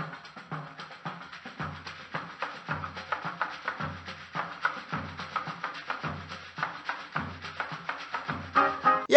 E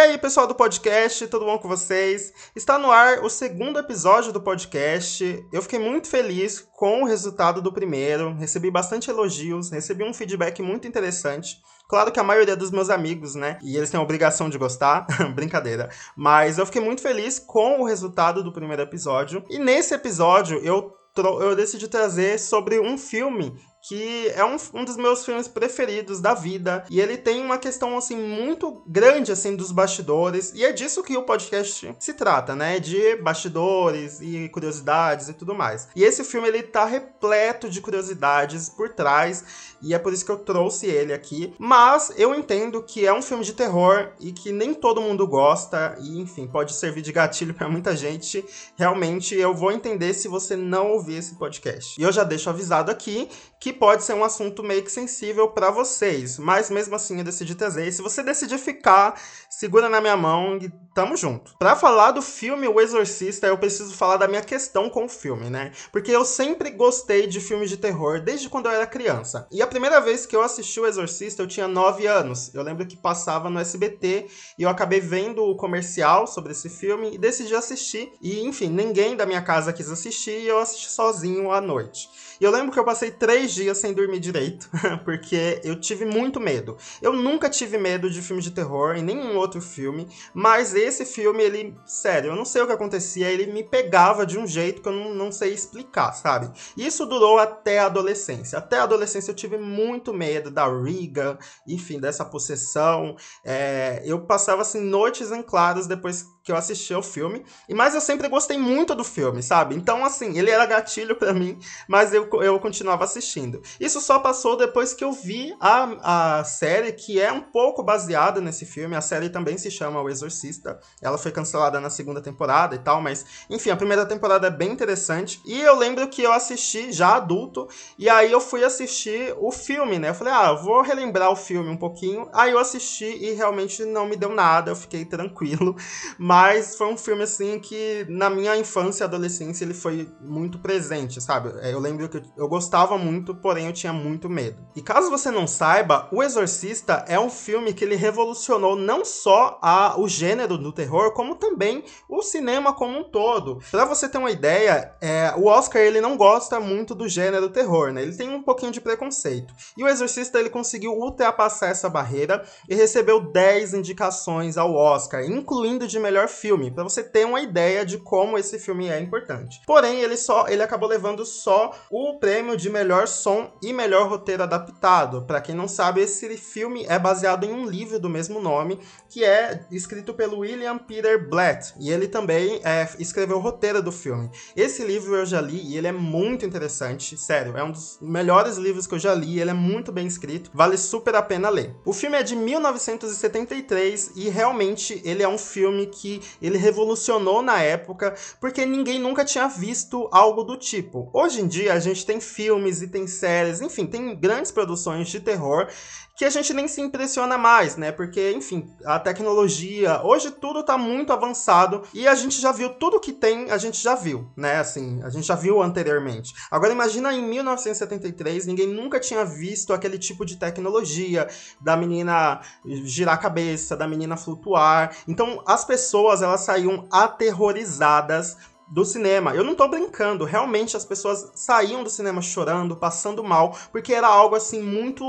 aí, pessoal do podcast, tudo bom com vocês? Está no ar o segundo episódio do podcast. Eu fiquei muito feliz com o resultado do primeiro, recebi bastante elogios, recebi um feedback muito interessante. Claro que a maioria dos meus amigos, né? E eles têm a obrigação de gostar, brincadeira. Mas eu fiquei muito feliz com o resultado do primeiro episódio. E nesse episódio eu eu decidi trazer sobre um filme que é um, um dos meus filmes preferidos da vida. E ele tem uma questão, assim, muito grande, assim, dos bastidores. E é disso que o podcast se trata, né? De bastidores e curiosidades e tudo mais. E esse filme, ele tá repleto de curiosidades por trás. E é por isso que eu trouxe ele aqui. Mas eu entendo que é um filme de terror e que nem todo mundo gosta. E, enfim, pode servir de gatilho para muita gente. Realmente, eu vou entender se você não ouvir esse podcast. E eu já deixo avisado aqui que pode ser um assunto meio que sensível para vocês, mas mesmo assim eu decidi trazer. E se você decidir ficar, segura na minha mão e tamo junto. Para falar do filme O Exorcista, eu preciso falar da minha questão com o filme, né? Porque eu sempre gostei de filmes de terror desde quando eu era criança. E a primeira vez que eu assisti O Exorcista, eu tinha 9 anos. Eu lembro que passava no SBT e eu acabei vendo o comercial sobre esse filme e decidi assistir. E enfim, ninguém da minha casa quis assistir e eu assisti sozinho à noite. E eu lembro que eu passei três dias sem dormir direito, porque eu tive muito medo. Eu nunca tive medo de filme de terror, em nenhum outro filme, mas esse filme, ele, sério, eu não sei o que acontecia, ele me pegava de um jeito que eu não, não sei explicar, sabe? Isso durou até a adolescência. Até a adolescência eu tive muito medo da Riga, enfim, dessa possessão. É, eu passava, assim, noites em claros depois que eu assisti ao filme. E mas eu sempre gostei muito do filme, sabe? Então, assim, ele era gatilho para mim, mas eu, eu continuava assistindo. Isso só passou depois que eu vi a, a série, que é um pouco baseada nesse filme. A série também se chama O Exorcista. Ela foi cancelada na segunda temporada e tal, mas, enfim, a primeira temporada é bem interessante. E eu lembro que eu assisti já adulto, e aí eu fui assistir o filme, né? Eu falei, ah, vou relembrar o filme um pouquinho. Aí eu assisti e realmente não me deu nada, eu fiquei tranquilo. Mas mas foi um filme, assim, que na minha infância e adolescência ele foi muito presente, sabe? É, eu lembro que eu gostava muito, porém eu tinha muito medo. E caso você não saiba, O Exorcista é um filme que ele revolucionou não só a, o gênero do terror, como também o cinema como um todo. Pra você ter uma ideia, é, o Oscar ele não gosta muito do gênero terror, né? Ele tem um pouquinho de preconceito. E o Exorcista ele conseguiu ultrapassar essa barreira e recebeu 10 indicações ao Oscar, incluindo de melhor melhor filme, para você ter uma ideia de como esse filme é importante. Porém, ele só ele acabou levando só o prêmio de melhor som e melhor roteiro adaptado. Para quem não sabe, esse filme é baseado em um livro do mesmo nome, que é escrito pelo William Peter Blatt, e ele também é, escreveu o roteiro do filme. Esse livro eu já li e ele é muito interessante, sério, é um dos melhores livros que eu já li, ele é muito bem escrito, vale super a pena ler. O filme é de 1973 e realmente ele é um filme que ele revolucionou na época, porque ninguém nunca tinha visto algo do tipo. Hoje em dia a gente tem filmes e tem séries, enfim, tem grandes produções de terror que a gente nem se impressiona mais, né? Porque, enfim, a tecnologia, hoje tudo tá muito avançado e a gente já viu tudo que tem, a gente já viu, né? Assim, a gente já viu anteriormente. Agora imagina em 1973, ninguém nunca tinha visto aquele tipo de tecnologia da menina girar a cabeça, da menina flutuar. Então, as pessoas, elas saíam aterrorizadas do cinema. Eu não tô brincando, realmente as pessoas saíam do cinema chorando, passando mal, porque era algo assim muito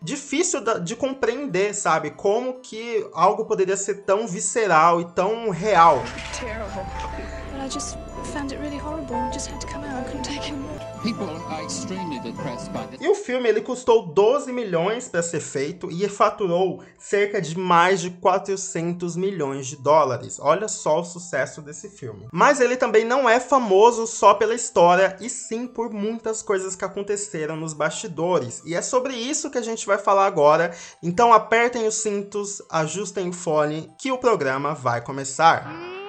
difícil de compreender, sabe? Como que algo poderia ser tão visceral e tão real. Terrible. But I just found it really horrible. It just had to come out. I couldn't take it more. E o filme ele custou 12 milhões para ser feito e faturou cerca de mais de 400 milhões de dólares. Olha só o sucesso desse filme. Mas ele também não é famoso só pela história e sim por muitas coisas que aconteceram nos bastidores. E é sobre isso que a gente vai falar agora. Então apertem os cintos, ajustem o fone que o programa vai começar.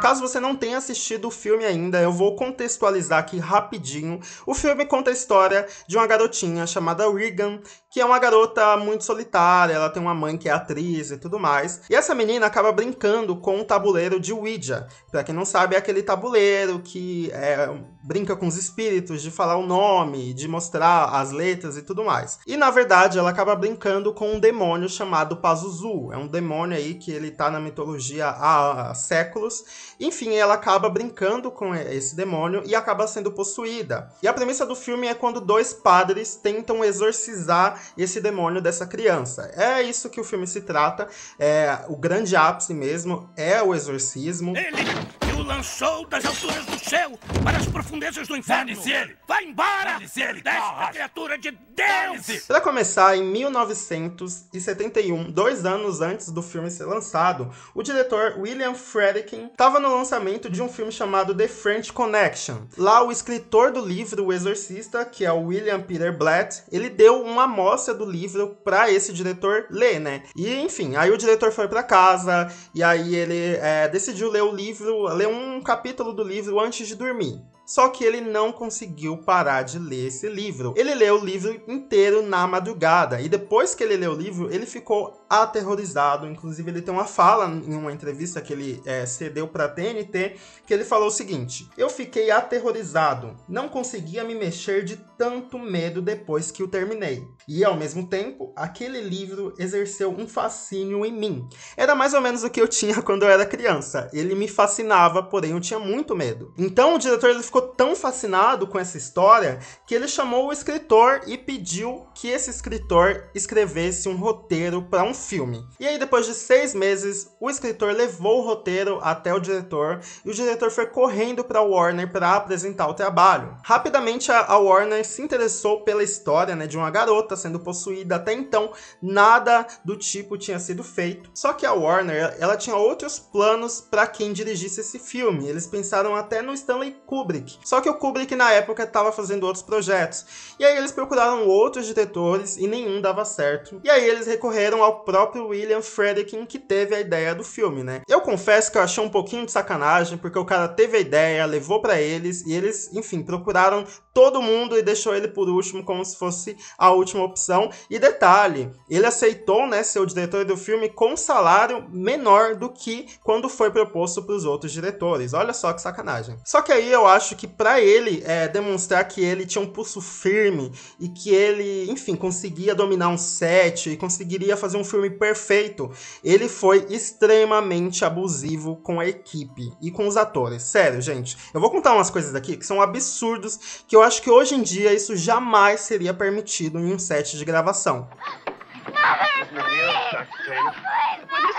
Caso você não tenha assistido o filme ainda, eu vou contextualizar aqui rapidinho. O filme conta a história de uma garotinha chamada Regan, que é uma garota muito solitária, ela tem uma mãe que é atriz e tudo mais. E essa menina acaba brincando com um tabuleiro de Ouija. Pra quem não sabe, é aquele tabuleiro que é, brinca com os espíritos, de falar o nome, de mostrar as letras e tudo mais. E na verdade, ela acaba brincando com um demônio chamado Pazuzu. É um demônio aí que ele tá na mitologia há séculos. Enfim, ela acaba brincando com esse demônio e acaba sendo possuída. E a premissa do filme é quando dois padres tentam exorcizar esse demônio dessa criança. É isso que o filme se trata. É, o grande ápice mesmo é o exorcismo. Ele o lançou das alturas do céu para as profundezas do inferno. Dane-se ele! Vai embora! Dane-se ele! Desta criatura de Deus! Para começar, em 1971, dois anos antes do filme ser lançado, o diretor William Friedkin estava no lançamento de um filme chamado The French Connection. Lá, o escritor do livro O Exorcista, que é o William Peter Blatt, ele deu uma amostra do livro para esse diretor ler, né? E enfim, aí o diretor foi para casa e aí ele é, decidiu ler o livro, ler um capítulo do livro antes de dormir. Só que ele não conseguiu parar de ler esse livro. Ele leu o livro inteiro na madrugada. E depois que ele leu o livro, ele ficou aterrorizado. Inclusive, ele tem uma fala em uma entrevista que ele é, cedeu para TNT, que ele falou o seguinte: Eu fiquei aterrorizado. Não conseguia me mexer de tanto medo depois que o terminei. E ao mesmo tempo, aquele livro exerceu um fascínio em mim. Era mais ou menos o que eu tinha quando eu era criança. Ele me fascinava, porém eu tinha muito medo. Então o diretor ele ficou tão fascinado com essa história que ele chamou o escritor e pediu que esse escritor escrevesse um roteiro para um filme. E aí, depois de seis meses, o escritor levou o roteiro até o diretor e o diretor foi correndo para a Warner para apresentar o trabalho. Rapidamente, a a Warner se interessou pela história né, de uma garota sendo possuída. Até então, nada do tipo tinha sido feito. Só que a Warner ela tinha outros planos para quem dirigisse esse filme. Eles pensaram até no Stanley Kubrick. Só que o Kubrick na época estava fazendo outros projetos. E aí eles procuraram outros diretores e nenhum dava certo. E aí eles recorreram ao próprio William Friedkin que teve a ideia do filme, né? Eu confesso que eu achei um pouquinho de sacanagem porque o cara teve a ideia, levou para eles e eles, enfim, procuraram todo mundo e deixou ele por último como se fosse a última opção. E detalhe, ele aceitou, né, ser o diretor do filme com um salário menor do que quando foi proposto para os outros diretores. Olha só que sacanagem. Só que aí eu acho que para ele é, demonstrar que ele tinha um pulso firme e que ele, enfim, conseguia dominar um set e conseguiria fazer um filme perfeito, ele foi extremamente abusivo com a equipe e com os atores. Sério, gente. Eu vou contar umas coisas aqui que são absurdos que eu acho que hoje em dia isso jamais seria permitido em um set de gravação.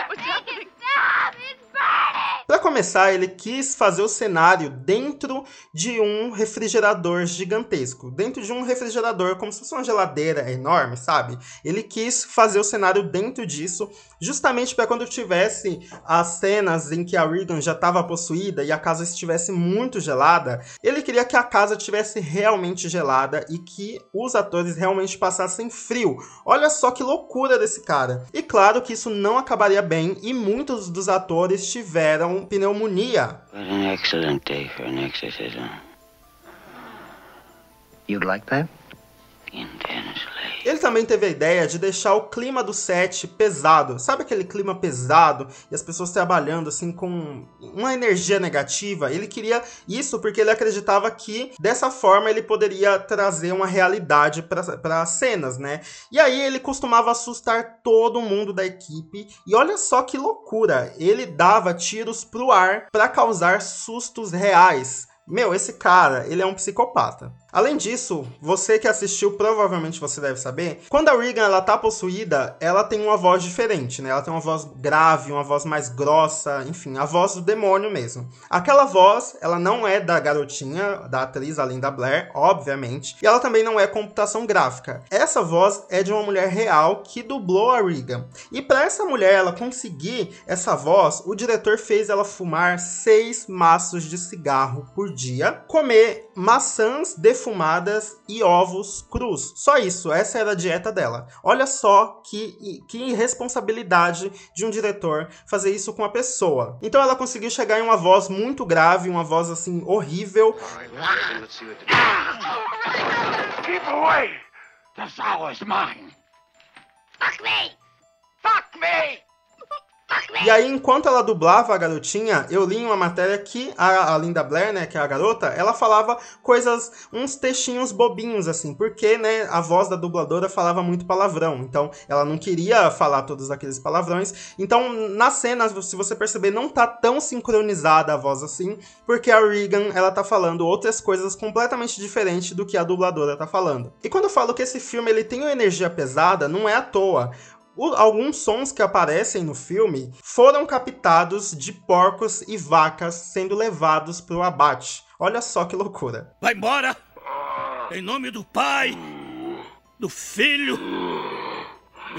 Para começar, ele quis fazer o cenário dentro de um refrigerador gigantesco, dentro de um refrigerador como se fosse uma geladeira enorme, sabe? Ele quis fazer o cenário dentro disso, justamente para quando tivesse as cenas em que a Regan já estava possuída e a casa estivesse muito gelada, ele queria que a casa tivesse realmente gelada e que os atores realmente passassem frio. Olha só que loucura desse cara. E claro que isso não acabaria bem e muitos dos atores tiveram pneumonia. What an excellent day for an exorcism. You'd like that? Intensely. Ele também teve a ideia de deixar o clima do set pesado. Sabe aquele clima pesado e as pessoas trabalhando assim com uma energia negativa? Ele queria isso porque ele acreditava que dessa forma ele poderia trazer uma realidade para as cenas, né? E aí ele costumava assustar todo mundo da equipe. E olha só que loucura! Ele dava tiros pro ar para causar sustos reais. Meu, esse cara, ele é um psicopata. Além disso, você que assistiu, provavelmente você deve saber, quando a Regan ela tá possuída, ela tem uma voz diferente, né? Ela tem uma voz grave, uma voz mais grossa, enfim, a voz do demônio mesmo. Aquela voz, ela não é da garotinha, da atriz, além da Blair, obviamente, e ela também não é computação gráfica. Essa voz é de uma mulher real que dublou a Regan. E para essa mulher ela conseguir essa voz, o diretor fez ela fumar seis maços de cigarro por dia, comer maçãs de defumadas e ovos crus. Só isso, essa era a dieta dela. Olha só que, que irresponsabilidade de um diretor fazer isso com a pessoa. Então ela conseguiu chegar em uma voz muito grave, uma voz assim horrível. Keep away! The sow is mine! Fuck me! Fuck me! E aí, enquanto ela dublava a garotinha, eu li uma matéria que a, a, Linda Blair, né, que é a garota, ela falava coisas, uns textinhos bobinhos, assim, porque, né, a voz da dubladora falava muito palavrão, então ela não queria falar todos aqueles palavrões. Então, na cena, se você perceber, não tá tão sincronizada a voz assim, porque a Regan, ela tá falando outras coisas completamente diferentes do que a dubladora tá falando. E quando eu falo que esse filme ele tem uma energia pesada, não é à toa. O, alguns sons que aparecem no filme foram captados de porcos e vacas sendo levados para o abate. Olha só que loucura. Vai embora! Em nome do Pai, do Filho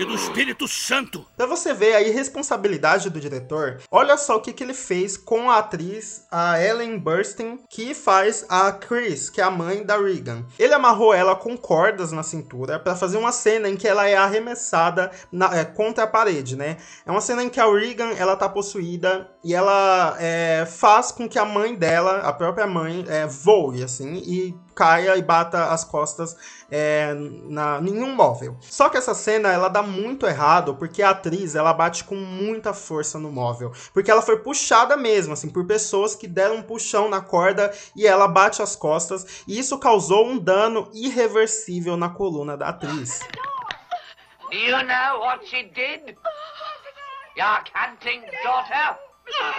e do Espírito Santo. Pra você ver a irresponsabilidade do diretor, olha só o que, que ele fez com a atriz, a Ellen Burstyn, que faz a Chris, que é a mãe da Regan. Ele amarrou ela com cordas na cintura para fazer uma cena em que ela é arremessada na, é, contra a parede, né? É uma cena em que a Regan, ela tá possuída e ela é, faz com que a mãe dela, a própria mãe, é, voe, assim, e caia e bata as costas é, na nenhum móvel. Só que essa cena ela dá muito errado porque a atriz ela bate com muita força no móvel, porque ela foi puxada mesmo assim por pessoas que deram um puxão na corda e ela bate as costas e isso causou um dano irreversível na coluna da atriz. You know what she did? Your canting daughter?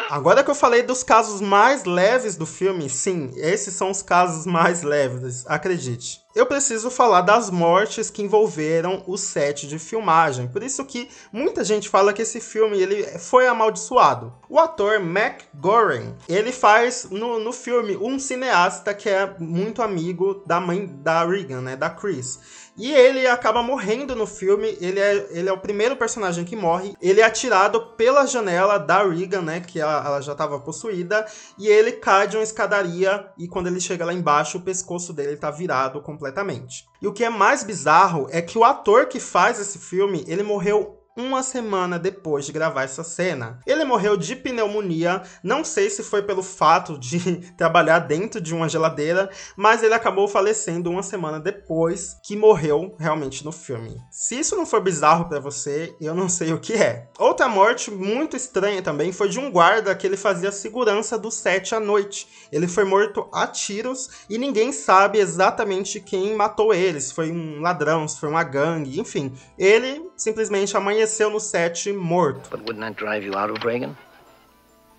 Agora que eu falei dos casos mais leves do filme, sim, esses são os casos mais leves, acredite. Eu preciso falar das mortes que envolveram o set de filmagem. Por isso que muita gente fala que esse filme ele foi amaldiçoado. O ator Mac Goren, ele faz no, no filme um cineasta que é muito amigo da mãe da Regan, né, da Chris. E ele acaba morrendo no filme. Ele é, ele é o primeiro personagem que morre. Ele é atirado pela janela da Regan, né? Que ela, ela já estava possuída. E ele cai de uma escadaria. E quando ele chega lá embaixo, o pescoço dele está virado completamente. E o que é mais bizarro é que o ator que faz esse filme, ele morreu uma semana depois de gravar essa cena. Ele morreu de pneumonia, não sei se foi pelo fato de trabalhar dentro de uma geladeira, mas ele acabou falecendo uma semana depois que morreu realmente no filme. Se isso não for bizarro para você, eu não sei o que é. Outra morte muito estranha também foi de um guarda que ele fazia segurança do set à noite. Ele foi morto a tiros e ninguém sabe exatamente quem matou ele, se foi um ladrão, se foi uma gangue, enfim. Ele simplesmente amanheceu no set morto. But wouldn't that drive you out of Reagan?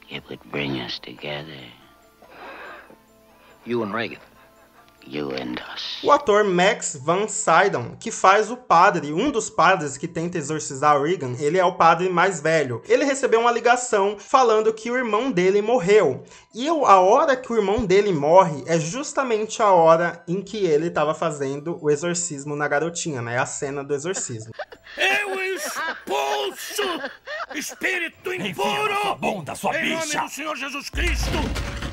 It would bring us together. You and Reagan. You and us. O ator Max Van Sydow, que faz o padre, um dos padres que tenta exorcizar Regan, ele é o padre mais velho. Ele recebeu uma ligação falando que o irmão dele morreu. E a hora que o irmão dele morre é justamente a hora em que ele estava fazendo o exorcismo na garotinha, né? A cena do exorcismo. Eu expulso espírito impuro! bunda, sua em nome bicha! do Senhor Jesus Cristo!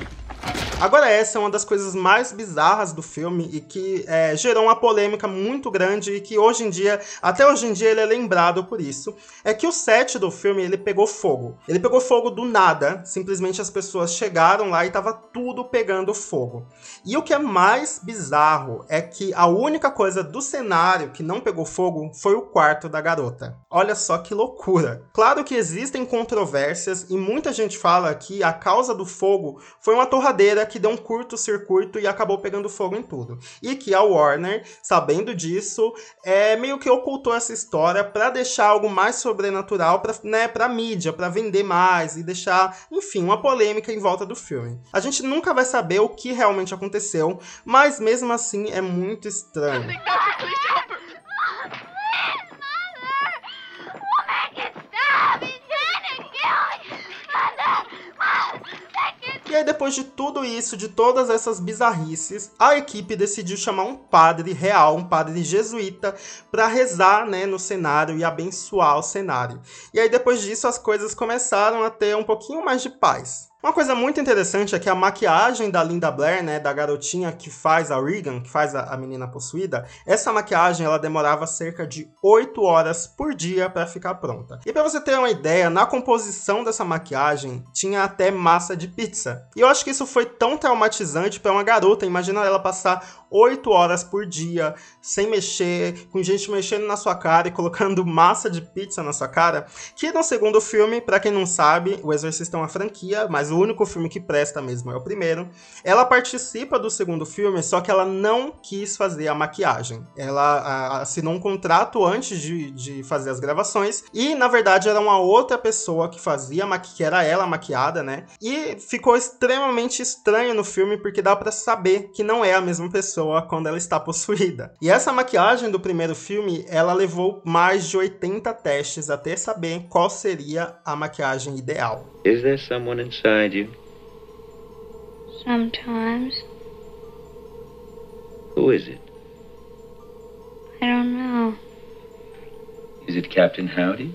Agora, essa é uma das coisas mais bizarras do filme e que é, gerou uma polêmica muito grande e que hoje em dia, até hoje em dia, ele é lembrado por isso. É que o set do filme ele pegou fogo. Ele pegou fogo do nada, simplesmente as pessoas chegaram lá e tava tudo pegando fogo. E o que é mais bizarro é que a única coisa do cenário que não pegou fogo foi o quarto da garota. Olha só que loucura. Claro que existem controvérsias e muita gente fala que a causa do fogo foi uma torradeira que deu um curto-circuito e acabou pegando fogo em tudo. E que a Warner, sabendo disso, é meio que ocultou essa história para deixar algo mais sobrenatural para né, pra mídia, para vender mais e deixar, enfim, uma polêmica em volta do filme. A gente nunca vai saber o que realmente aconteceu, mas mesmo assim é muito estranho. E aí, depois de tudo isso, de todas essas bizarrices, a equipe decidiu chamar um padre real, um padre jesuíta, para rezar né, no cenário e abençoar o cenário. E aí, depois disso, as coisas começaram a ter um pouquinho mais de paz. Uma coisa muito interessante é que a maquiagem da Linda Blair, né, da garotinha que faz a Regan, que faz a, a menina possuída, essa maquiagem ela demorava cerca de 8 horas por dia para ficar pronta. E para você ter uma ideia, na composição dessa maquiagem tinha até massa de pizza. E eu acho que isso foi tão traumatizante para uma garota, imagina ela passar 8 horas por dia sem mexer, com gente mexendo na sua cara e colocando massa de pizza na sua cara, que no segundo filme, para quem não sabe, O Exorcista é uma franquia, mas o único filme que presta mesmo é o primeiro. Ela participa do segundo filme, só que ela não quis fazer a maquiagem. Ela assinou um contrato antes de, de fazer as gravações e, na verdade, era uma outra pessoa que fazia, que era ela maquiada, né? E ficou extremamente estranho no filme porque dá para saber que não é a mesma pessoa quando ela está possuída. E essa maquiagem do primeiro filme, ela levou mais de 80 testes até saber qual seria a maquiagem ideal. Is there someone inside you? Sometimes. Who is it? I don't know. Is it Captain Howdy?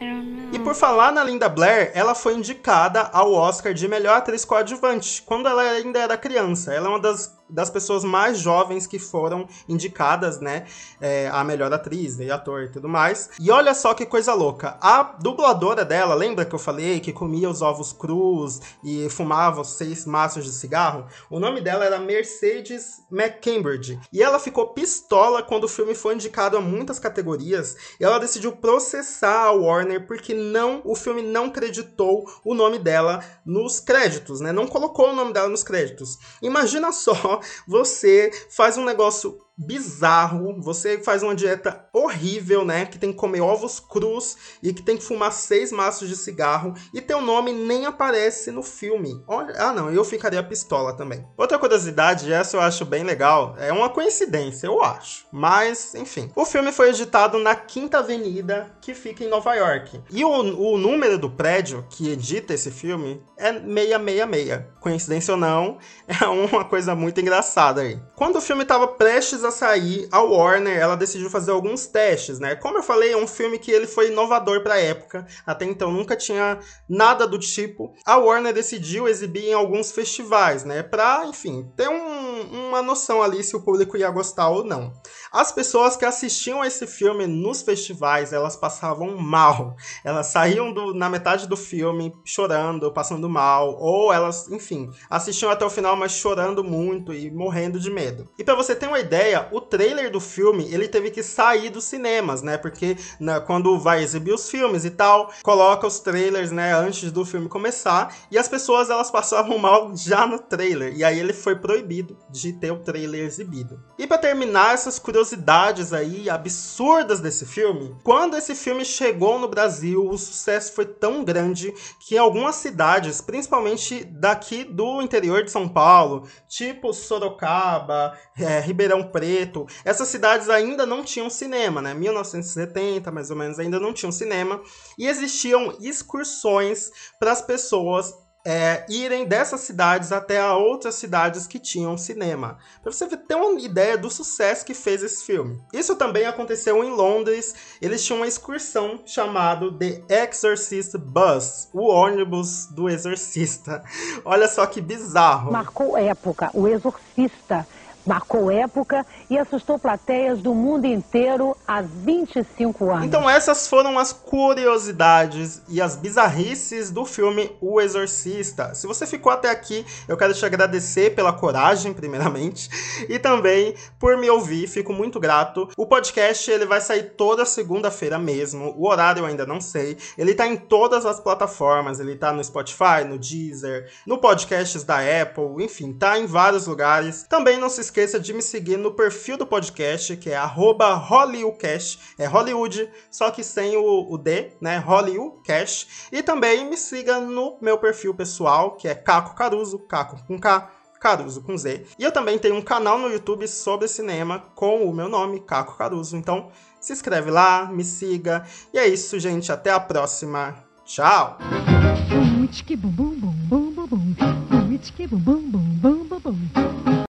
I don't know. E por falar na Linda Blair, ela foi indicada ao Oscar de melhor atriz coadjuvante, quando ela ainda era criança. Ela é uma das das pessoas mais jovens que foram indicadas, né, é, a melhor atriz e ator e tudo mais. E olha só que coisa louca, a dubladora dela, lembra que eu falei que comia os ovos crus e fumava seis maços de cigarro? O nome dela era Mercedes McCambridge. E ela ficou pistola quando o filme foi indicado a muitas categorias e ela decidiu processar a Warner porque não o filme não creditou o nome dela nos créditos, né? Não colocou o nome dela nos créditos. Imagina só você faz um negócio bizarro, você faz uma dieta horrível, né? Que tem que comer ovos crus e que tem que fumar seis maços de cigarro e teu nome nem aparece no filme. Olha, ah não, eu ficaria pistola também. Outra curiosidade, essa eu acho bem legal, é uma coincidência, eu acho. Mas, enfim. O filme foi editado na Quinta Avenida, que fica em Nova York. E o, o número do prédio que edita esse filme é 666. Coincidência ou não, é uma coisa muito engraçada aí. Quando o filme estava prestes a a sair, a Warner ela decidiu fazer alguns testes, né? Como eu falei, é um filme que ele foi inovador para a época. Até então nunca tinha nada do tipo. A Warner decidiu exibir em alguns festivais, né? Para, enfim, ter um, uma noção ali se o público ia gostar ou não. As pessoas que assistiam esse filme nos festivais, elas passavam mal. Elas saíam do, na metade do filme chorando, passando mal, ou elas, enfim, assistiam até o final, mas chorando muito e morrendo de medo. E para você ter uma ideia, o trailer do filme, ele teve que sair dos cinemas, né? Porque né, quando vai exibir os filmes e tal, coloca os trailers, né, antes do filme começar, e as pessoas elas passavam mal já no trailer. E aí ele foi proibido de ter o trailer exibido. E para terminar essas curiosidades aí absurdas desse filme, quando esse filme chegou no Brasil, o sucesso foi tão grande que em algumas cidades, principalmente daqui do interior de São Paulo, tipo Sorocaba, é, Ribeirão Preto. Essas cidades ainda não tinham cinema, né? 1970, mais ou menos, ainda não tinham cinema. E existiam excursões para as pessoas é, irem dessas cidades até a outras cidades que tinham cinema. Para você ter uma ideia do sucesso que fez esse filme. Isso também aconteceu em Londres. Eles tinham uma excursão chamada The Exorcist Bus, o ônibus do exorcista. Olha só que bizarro. Marcou época, o exorcista marcou época e assustou plateias do mundo inteiro há 25 anos. Então essas foram as curiosidades e as bizarrices do filme O Exorcista. Se você ficou até aqui, eu quero te agradecer pela coragem, primeiramente, e também por me ouvir, fico muito grato. O podcast ele vai sair toda segunda-feira mesmo, o horário eu ainda não sei. Ele tá em todas as plataformas, ele tá no Spotify, no Deezer, no podcasts da Apple, enfim, tá em vários lugares. Também não se esqueça esqueça de me seguir no perfil do podcast, que é HollywoodCast, é Hollywood, só que sem o, o D, né? HollywoodCast. E também me siga no meu perfil pessoal, que é Caco Caruso, Caco com K, Caruso com Z. E eu também tenho um canal no YouTube sobre cinema com o meu nome, Caco Caruso. Então se inscreve lá, me siga. E é isso, gente. Até a próxima. Tchau!